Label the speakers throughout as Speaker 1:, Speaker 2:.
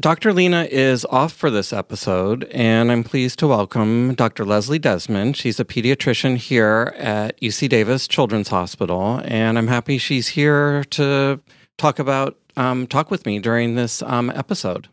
Speaker 1: Dr. Lena is off for this episode, and I'm pleased to welcome Dr. Leslie Desmond. She's a pediatrician here at UC Davis Children's Hospital, and I'm happy she's here to talk about um, talk with me during this um, episode.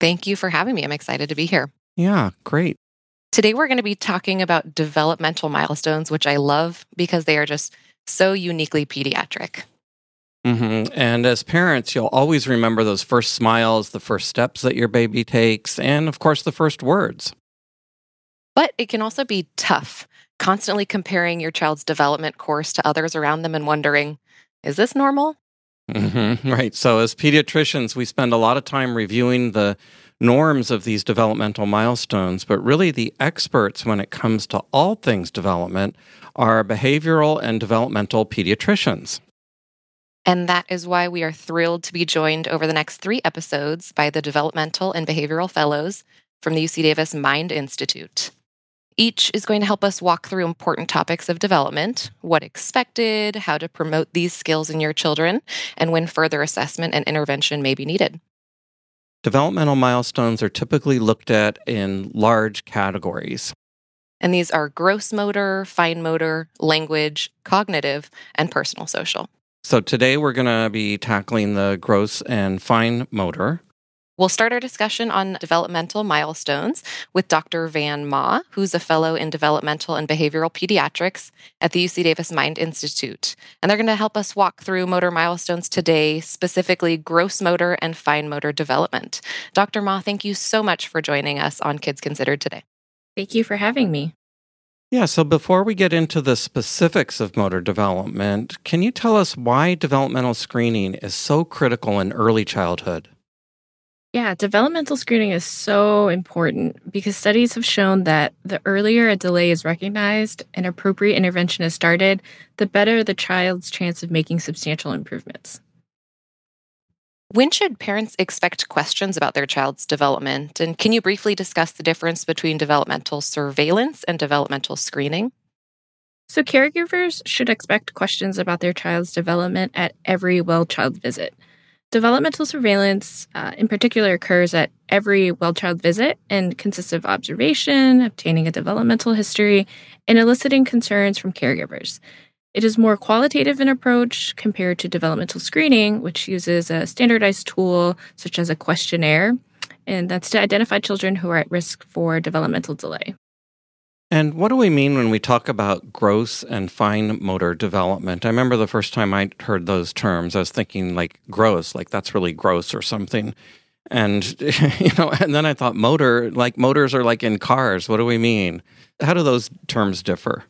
Speaker 2: Thank you for having me. I'm excited to be here.
Speaker 1: Yeah, great.
Speaker 2: Today, we're going to be talking about developmental milestones, which I love because they are just so uniquely pediatric.
Speaker 1: Mm-hmm. And as parents, you'll always remember those first smiles, the first steps that your baby takes, and of course, the first words.
Speaker 2: But it can also be tough, constantly comparing your child's development course to others around them and wondering, is this normal?
Speaker 1: Mm-hmm. Right. So, as pediatricians, we spend a lot of time reviewing the norms of these developmental milestones, but really the experts when it comes to all things development are behavioral and developmental pediatricians.
Speaker 2: And that is why we are thrilled to be joined over the next three episodes by the Developmental and Behavioral Fellows from the UC Davis Mind Institute. Each is going to help us walk through important topics of development, what expected, how to promote these skills in your children, and when further assessment and intervention may be needed.
Speaker 1: Developmental milestones are typically looked at in large categories.
Speaker 2: And these are gross motor, fine motor, language, cognitive, and personal social.
Speaker 1: So today we're going to be tackling the gross and fine motor.
Speaker 2: We'll start our discussion on developmental milestones with Dr. Van Ma, who's a fellow in developmental and behavioral pediatrics at the UC Davis Mind Institute. And they're going to help us walk through motor milestones today, specifically gross motor and fine motor development. Dr. Ma, thank you so much for joining us on Kids Considered today.
Speaker 3: Thank you for having me.
Speaker 1: Yeah, so before we get into the specifics of motor development, can you tell us why developmental screening is so critical in early childhood?
Speaker 3: Yeah, developmental screening is so important because studies have shown that the earlier a delay is recognized and appropriate intervention is started, the better the child's chance of making substantial improvements.
Speaker 2: When should parents expect questions about their child's development? And can you briefly discuss the difference between developmental surveillance and developmental screening?
Speaker 3: So, caregivers should expect questions about their child's development at every well child visit. Developmental surveillance, uh, in particular, occurs at every well child visit and consists of observation, obtaining a developmental history, and eliciting concerns from caregivers. It is more qualitative in approach compared to developmental screening, which uses a standardized tool such as a questionnaire, and that's to identify children who are at risk for developmental delay.
Speaker 1: And what do we mean when we talk about gross and fine motor development? I remember the first time I heard those terms, I was thinking like gross, like that's really gross or something. And you know, and then I thought motor, like motors are like in cars. What do we mean? How do those terms differ?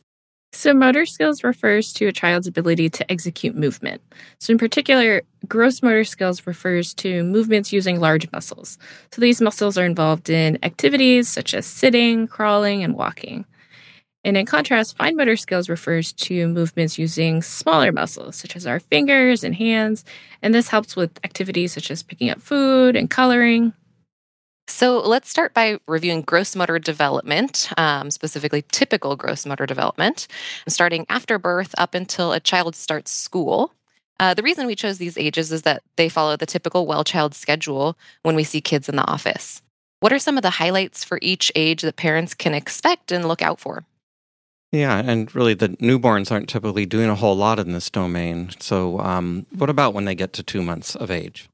Speaker 3: So, motor skills refers to a child's ability to execute movement. So, in particular, gross motor skills refers to movements using large muscles. So, these muscles are involved in activities such as sitting, crawling, and walking. And in contrast, fine motor skills refers to movements using smaller muscles, such as our fingers and hands. And this helps with activities such as picking up food and coloring.
Speaker 2: So let's start by reviewing gross motor development, um, specifically typical gross motor development, starting after birth up until a child starts school. Uh, the reason we chose these ages is that they follow the typical well child schedule when we see kids in the office. What are some of the highlights for each age that parents can expect and look out for?
Speaker 1: Yeah, and really the newborns aren't typically doing a whole lot in this domain. So, um, what about when they get to two months of age?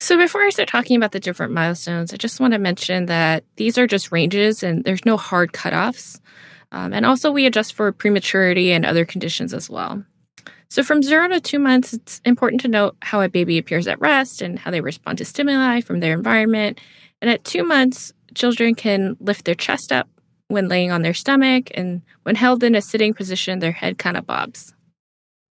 Speaker 3: So, before I start talking about the different milestones, I just want to mention that these are just ranges and there's no hard cutoffs. Um, and also, we adjust for prematurity and other conditions as well. So, from zero to two months, it's important to note how a baby appears at rest and how they respond to stimuli from their environment. And at two months, children can lift their chest up when laying on their stomach, and when held in a sitting position, their head kind of bobs.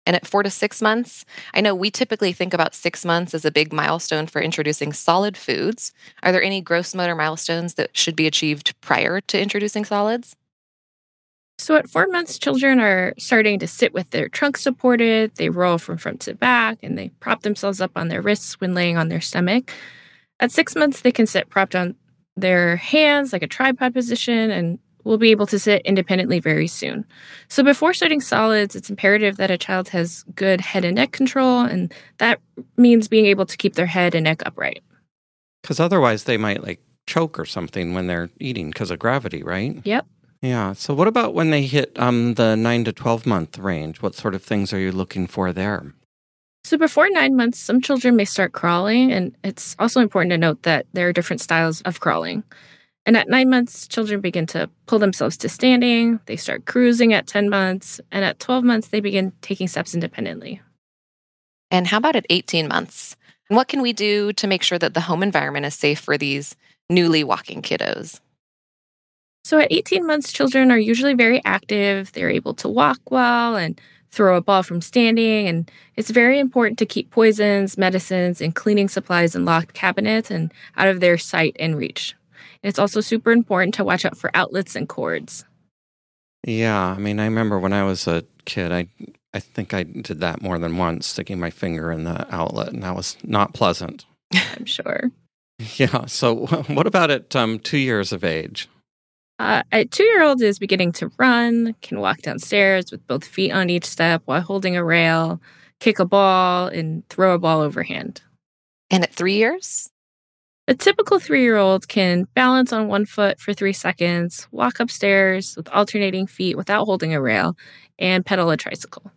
Speaker 2: And at four to six months, I know we typically think about six months as a big milestone for introducing solid foods. Are there any gross motor milestones that should be achieved prior to introducing solids?
Speaker 3: So, at four months, children are starting to sit with their trunk supported, they roll from front to back, and they prop themselves up on their wrists when laying on their stomach. At six months, they can sit propped on their hands like a tripod position and will be able to sit independently very soon. So, before starting solids, it's imperative that a child has good head and neck control, and that means being able to keep their head and neck upright.
Speaker 1: Because otherwise, they might like choke or something when they're eating because of gravity, right?
Speaker 3: Yep.
Speaker 1: Yeah. So, what about when they hit um, the nine to 12 month range? What sort of things are you looking for there?
Speaker 3: So, before nine months, some children may start crawling, and it's also important to note that there are different styles of crawling. And at nine months, children begin to pull themselves to standing. They start cruising at 10 months. And at 12 months, they begin taking steps independently.
Speaker 2: And how about at 18 months? And What can we do to make sure that the home environment is safe for these newly walking kiddos?
Speaker 3: So at 18 months, children are usually very active. They're able to walk well and throw a ball from standing. And it's very important to keep poisons, medicines, and cleaning supplies in locked cabinets and out of their sight and reach. It's also super important to watch out for outlets and cords.
Speaker 1: Yeah, I mean, I remember when I was a kid, I I think I did that more than once, sticking my finger in the outlet, and that was not pleasant.
Speaker 3: I'm sure.
Speaker 1: Yeah. So, what about at um, two years of age?
Speaker 3: Uh, a two year old is beginning to run, can walk downstairs with both feet on each step while holding a rail, kick a ball, and throw a ball overhand.
Speaker 2: And at three years?
Speaker 3: A typical three year old can balance on one foot for three seconds, walk upstairs with alternating feet without holding a rail, and pedal a tricycle.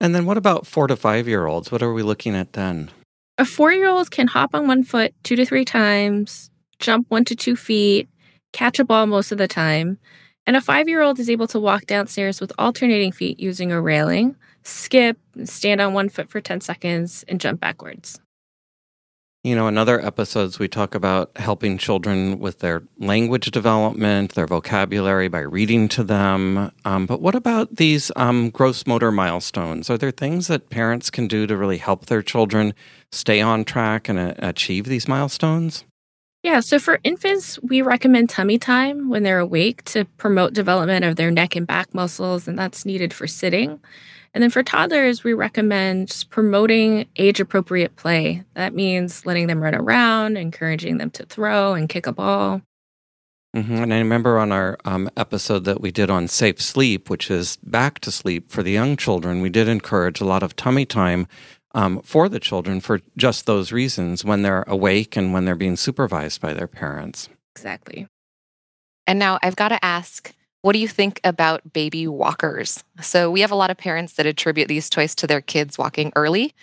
Speaker 1: And then what about four to five year olds? What are we looking at then?
Speaker 3: A four year old can hop on one foot two to three times, jump one to two feet, catch a ball most of the time. And a five year old is able to walk downstairs with alternating feet using a railing, skip, stand on one foot for 10 seconds, and jump backwards.
Speaker 1: You know, in other episodes, we talk about helping children with their language development, their vocabulary by reading to them. Um, but what about these um, gross motor milestones? Are there things that parents can do to really help their children stay on track and uh, achieve these milestones?
Speaker 3: Yeah, so for infants, we recommend tummy time when they're awake to promote development of their neck and back muscles, and that's needed for sitting. And then for toddlers, we recommend just promoting age appropriate play. That means letting them run around, encouraging them to throw and kick a ball.
Speaker 1: Mm-hmm. And I remember on our um, episode that we did on safe sleep, which is back to sleep for the young children, we did encourage a lot of tummy time um, for the children for just those reasons when they're awake and when they're being supervised by their parents.
Speaker 3: Exactly.
Speaker 2: And now I've got to ask what do you think about baby walkers? So, we have a lot of parents that attribute these toys to their kids walking early,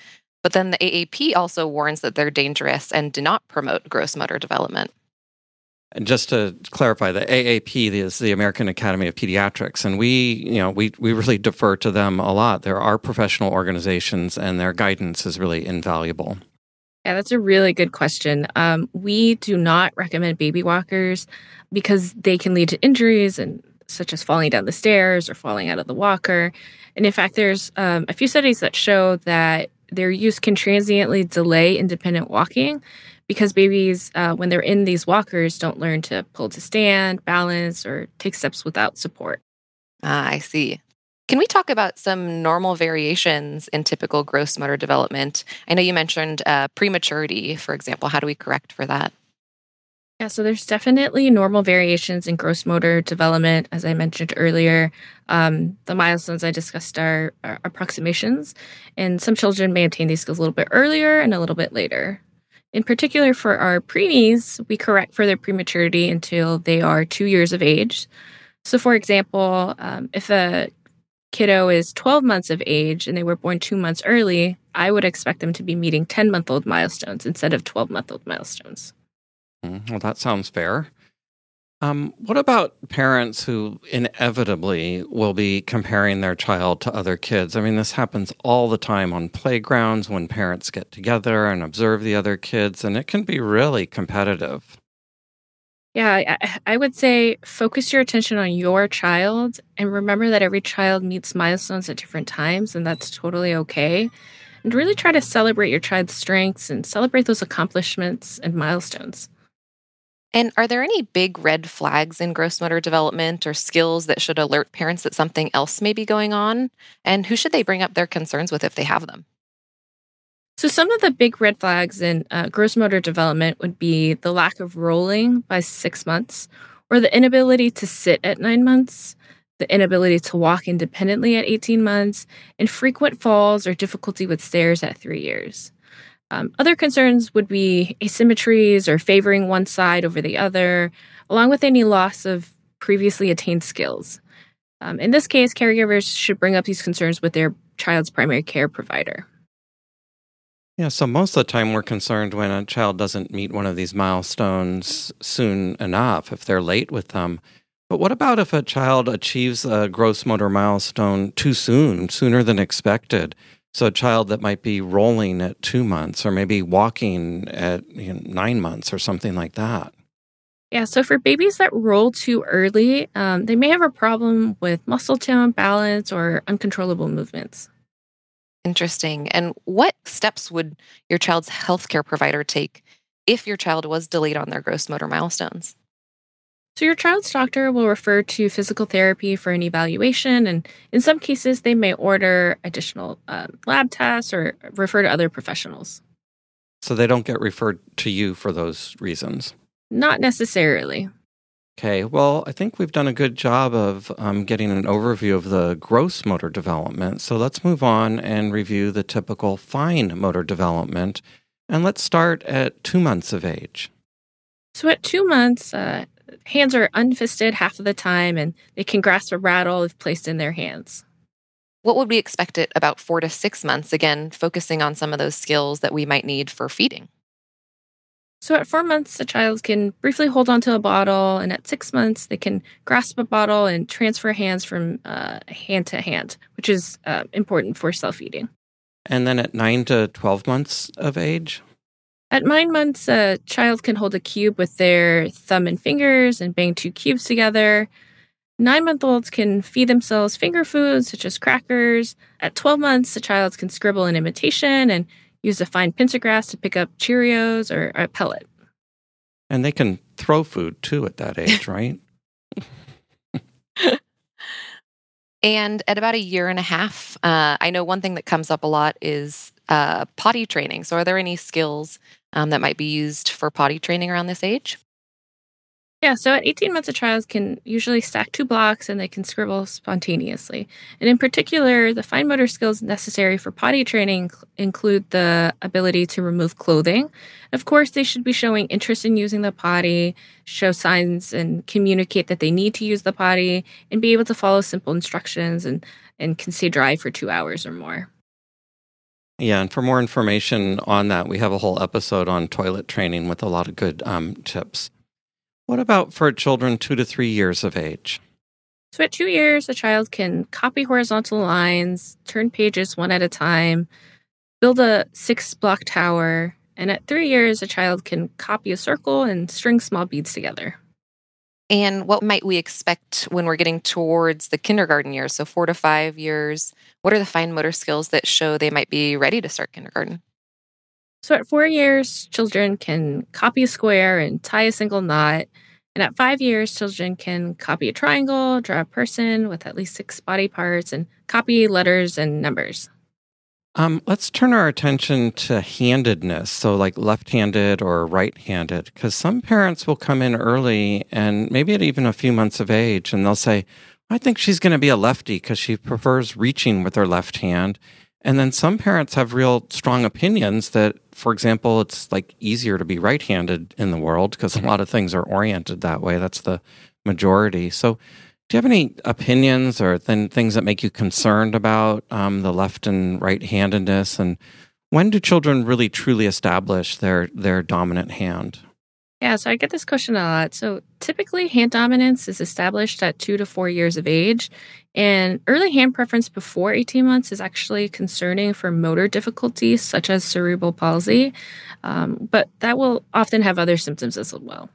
Speaker 2: but then the AAP also warns that they're dangerous and do not promote gross motor development.
Speaker 1: And just to clarify, the AAP is the American Academy of Pediatrics, and we, you know, we we really defer to them a lot. There are professional organizations, and their guidance is really invaluable.
Speaker 3: Yeah, that's a really good question. Um, we do not recommend baby walkers because they can lead to injuries and such as falling down the stairs or falling out of the walker. And in fact, there's um, a few studies that show that their use can transiently delay independent walking because babies, uh, when they're in these walkers, don't learn to pull to stand, balance, or take steps without support.
Speaker 2: Ah, I see. Can we talk about some normal variations in typical gross motor development? I know you mentioned uh, prematurity, for example. How do we correct for that?
Speaker 3: Yeah, so there's definitely normal variations in gross motor development, as I mentioned earlier. Um, the milestones I discussed are, are, approximations, and some children may obtain these skills a little bit earlier and a little bit later. In particular, for our preemies, we correct for their prematurity until they are two years of age. So, for example, um, if a kiddo is 12 months of age and they were born two months early, I would expect them to be meeting 10 month old milestones instead of 12 month old milestones.
Speaker 1: Mm, well, that sounds fair. Um, what about parents who inevitably will be comparing their child to other kids? I mean, this happens all the time on playgrounds when parents get together and observe the other kids, and it can be really competitive.
Speaker 3: Yeah, I, I would say focus your attention on your child and remember that every child meets milestones at different times, and that's totally okay. And really try to celebrate your child's strengths and celebrate those accomplishments and milestones.
Speaker 2: And are there any big red flags in gross motor development or skills that should alert parents that something else may be going on? And who should they bring up their concerns with if they have them?
Speaker 3: So, some of the big red flags in uh, gross motor development would be the lack of rolling by six months, or the inability to sit at nine months, the inability to walk independently at 18 months, and frequent falls or difficulty with stairs at three years. Um, other concerns would be asymmetries or favoring one side over the other, along with any loss of previously attained skills. Um, in this case, caregivers should bring up these concerns with their child's primary care provider.
Speaker 1: Yeah, so most of the time we're concerned when a child doesn't meet one of these milestones soon enough, if they're late with them. But what about if a child achieves a gross motor milestone too soon, sooner than expected? So a child that might be rolling at two months or maybe walking at you know, nine months or something like that.
Speaker 3: Yeah, so for babies that roll too early, um, they may have a problem with muscle tone, balance, or uncontrollable movements.
Speaker 2: Interesting. And what steps would your child's healthcare provider take if your child was delayed on their gross motor milestones?
Speaker 3: So, your child's doctor will refer to physical therapy for an evaluation, and in some cases, they may order additional um, lab tests or refer to other professionals.
Speaker 1: So, they don't get referred to you for those reasons?
Speaker 3: Not necessarily.
Speaker 1: Okay, well, I think we've done a good job of um, getting an overview of the gross motor development. So, let's move on and review the typical fine motor development. And let's start at two months of age.
Speaker 3: So, at two months, uh, hands are unfisted half of the time and they can grasp a rattle if placed in their hands.
Speaker 2: What would we expect at about four to six months? Again, focusing on some of those skills that we might need for feeding.
Speaker 3: So, at four months, a child can briefly hold onto a bottle, and at six months, they can grasp a bottle and transfer hands from uh, hand to hand, which is uh, important for self feeding.
Speaker 1: And then at nine to 12 months of age?
Speaker 3: At nine months, a child can hold a cube with their thumb and fingers and bang two cubes together. Nine month olds can feed themselves finger foods such as crackers. At 12 months, a child can scribble an imitation and use a fine pincer grasp to pick up Cheerios or a pellet.
Speaker 1: And they can throw food too at that age, right?
Speaker 2: and at about a year and a half, uh, I know one thing that comes up a lot is uh, potty training. So, are there any skills um, that might be used for potty training around this age?
Speaker 3: Yeah, so at 18 months, a child can usually stack two blocks and they can scribble spontaneously. And in particular, the fine motor skills necessary for potty training include the ability to remove clothing. Of course, they should be showing interest in using the potty, show signs and communicate that they need to use the potty, and be able to follow simple instructions and, and can stay dry for two hours or more.
Speaker 1: Yeah, and for more information on that, we have a whole episode on toilet training with a lot of good um, tips. What about for children two to three years of age?
Speaker 3: So, at two years, a child can copy horizontal lines, turn pages one at a time, build a six block tower, and at three years, a child can copy a circle and string small beads together.
Speaker 2: And what might we expect when we're getting towards the kindergarten years? So, four to five years. What are the fine motor skills that show they might be ready to start kindergarten?
Speaker 3: So, at four years, children can copy a square and tie a single knot. And at five years, children can copy a triangle, draw a person with at least six body parts, and copy letters and numbers.
Speaker 1: Um, let's turn our attention to handedness, so like left handed or right handed, because some parents will come in early and maybe at even a few months of age, and they'll say, I think she's going to be a lefty because she prefers reaching with her left hand. And then some parents have real strong opinions that, for example, it's like easier to be right handed in the world because a lot of things are oriented that way. That's the majority. So, do you have any opinions or then things that make you concerned about um, the left and right handedness? And when do children really truly establish their their dominant hand?
Speaker 3: Yeah, so I get this question a lot. So typically, hand dominance is established at two to four years of age, and early hand preference before 18 months is actually concerning for motor difficulties such as cerebral palsy, um, but that will often have other symptoms as well.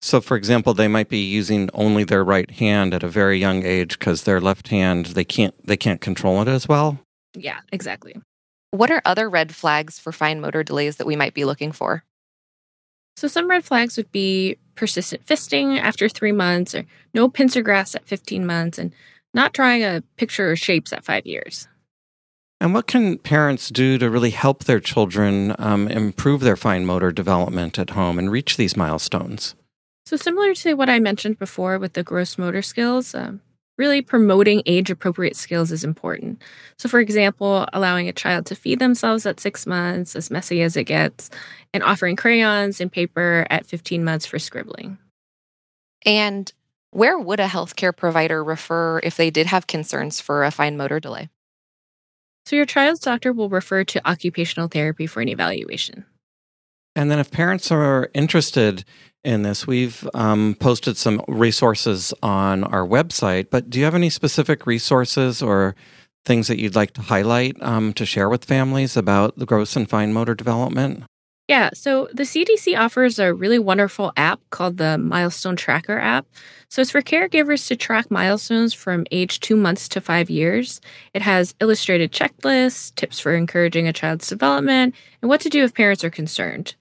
Speaker 1: So, for example, they might be using only their right hand at a very young age because their left hand they can't they can't control it as well.
Speaker 3: Yeah, exactly.
Speaker 2: What are other red flags for fine motor delays that we might be looking for?
Speaker 3: So, some red flags would be persistent fisting after three months, or no pincer grasp at 15 months, and not drawing a picture of shapes at five years.
Speaker 1: And what can parents do to really help their children um, improve their fine motor development at home and reach these milestones?
Speaker 3: So, similar to what I mentioned before with the gross motor skills, um, really promoting age appropriate skills is important. So, for example, allowing a child to feed themselves at six months, as messy as it gets, and offering crayons and paper at 15 months for scribbling.
Speaker 2: And where would a healthcare provider refer if they did have concerns for a fine motor delay?
Speaker 3: So, your child's doctor will refer to occupational therapy for an evaluation.
Speaker 1: And then, if parents are interested in this, we've um, posted some resources on our website. But do you have any specific resources or things that you'd like to highlight um, to share with families about the gross and fine motor development?
Speaker 3: Yeah, so the CDC offers a really wonderful app called the Milestone Tracker app. So it's for caregivers to track milestones from age two months to five years. It has illustrated checklists, tips for encouraging a child's development, and what to do if parents are concerned.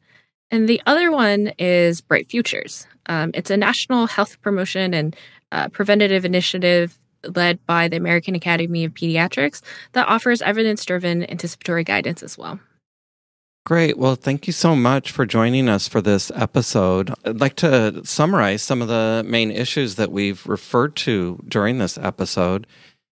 Speaker 3: And the other one is Bright Futures. Um, it's a national health promotion and uh, preventative initiative led by the American Academy of Pediatrics that offers evidence driven anticipatory guidance as well.
Speaker 1: Great. Well, thank you so much for joining us for this episode. I'd like to summarize some of the main issues that we've referred to during this episode.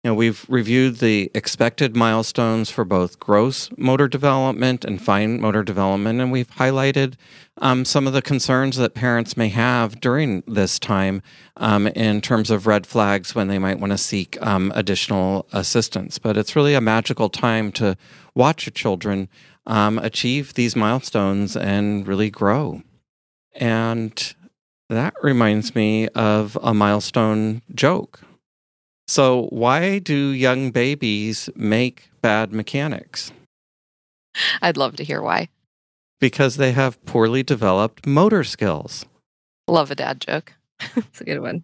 Speaker 1: You know, we've reviewed the expected milestones for both gross motor development and fine motor development, and we've highlighted um, some of the concerns that parents may have during this time um, in terms of red flags when they might want to seek um, additional assistance. But it's really a magical time to watch your children um, achieve these milestones and really grow. And that reminds me of a milestone joke. So, why do young babies make bad mechanics?
Speaker 2: I'd love to hear why.
Speaker 1: Because they have poorly developed motor skills.
Speaker 2: Love a dad joke.
Speaker 3: It's a good one.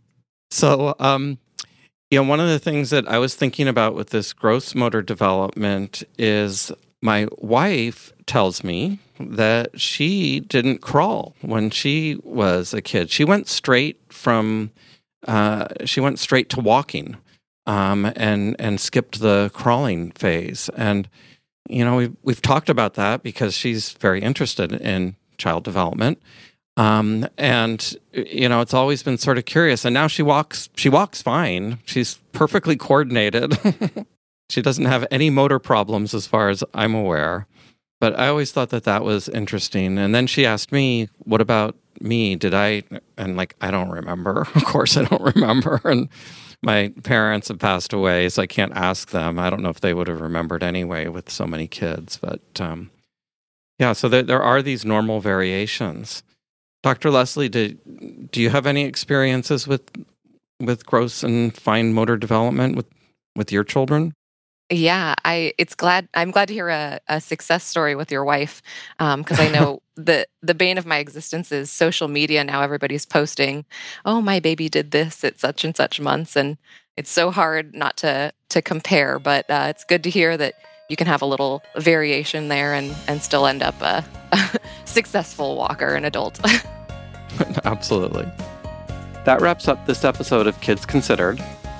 Speaker 1: So, um, you know, one of the things that I was thinking about with this gross motor development is my wife tells me that she didn't crawl when she was a kid. She went straight from uh, she went straight to walking, um, and and skipped the crawling phase. And you know we've we've talked about that because she's very interested in child development. Um, and you know, it's always been sort of curious. And now she walks, she walks fine. She's perfectly coordinated. She doesn't have any motor problems as far as I'm aware. But I always thought that that was interesting. And then she asked me, What about me? Did I? And like, I don't remember. Of course, I don't remember. And my parents have passed away, so I can't ask them. I don't know if they would have remembered anyway with so many kids. But um, yeah, so there, there are these normal variations. Dr. Leslie, do, do you have any experiences with with gross and fine motor development with with your children?
Speaker 2: Yeah, I it's glad I'm glad to hear a, a success story with your wife because um, I know the the bane of my existence is social media. Now everybody's posting, "Oh, my baby did this at such and such months," and it's so hard not to to compare. But uh, it's good to hear that you can have a little variation there and and still end up a, a successful walker, an adult.
Speaker 1: Absolutely. That wraps up this episode of Kids Considered.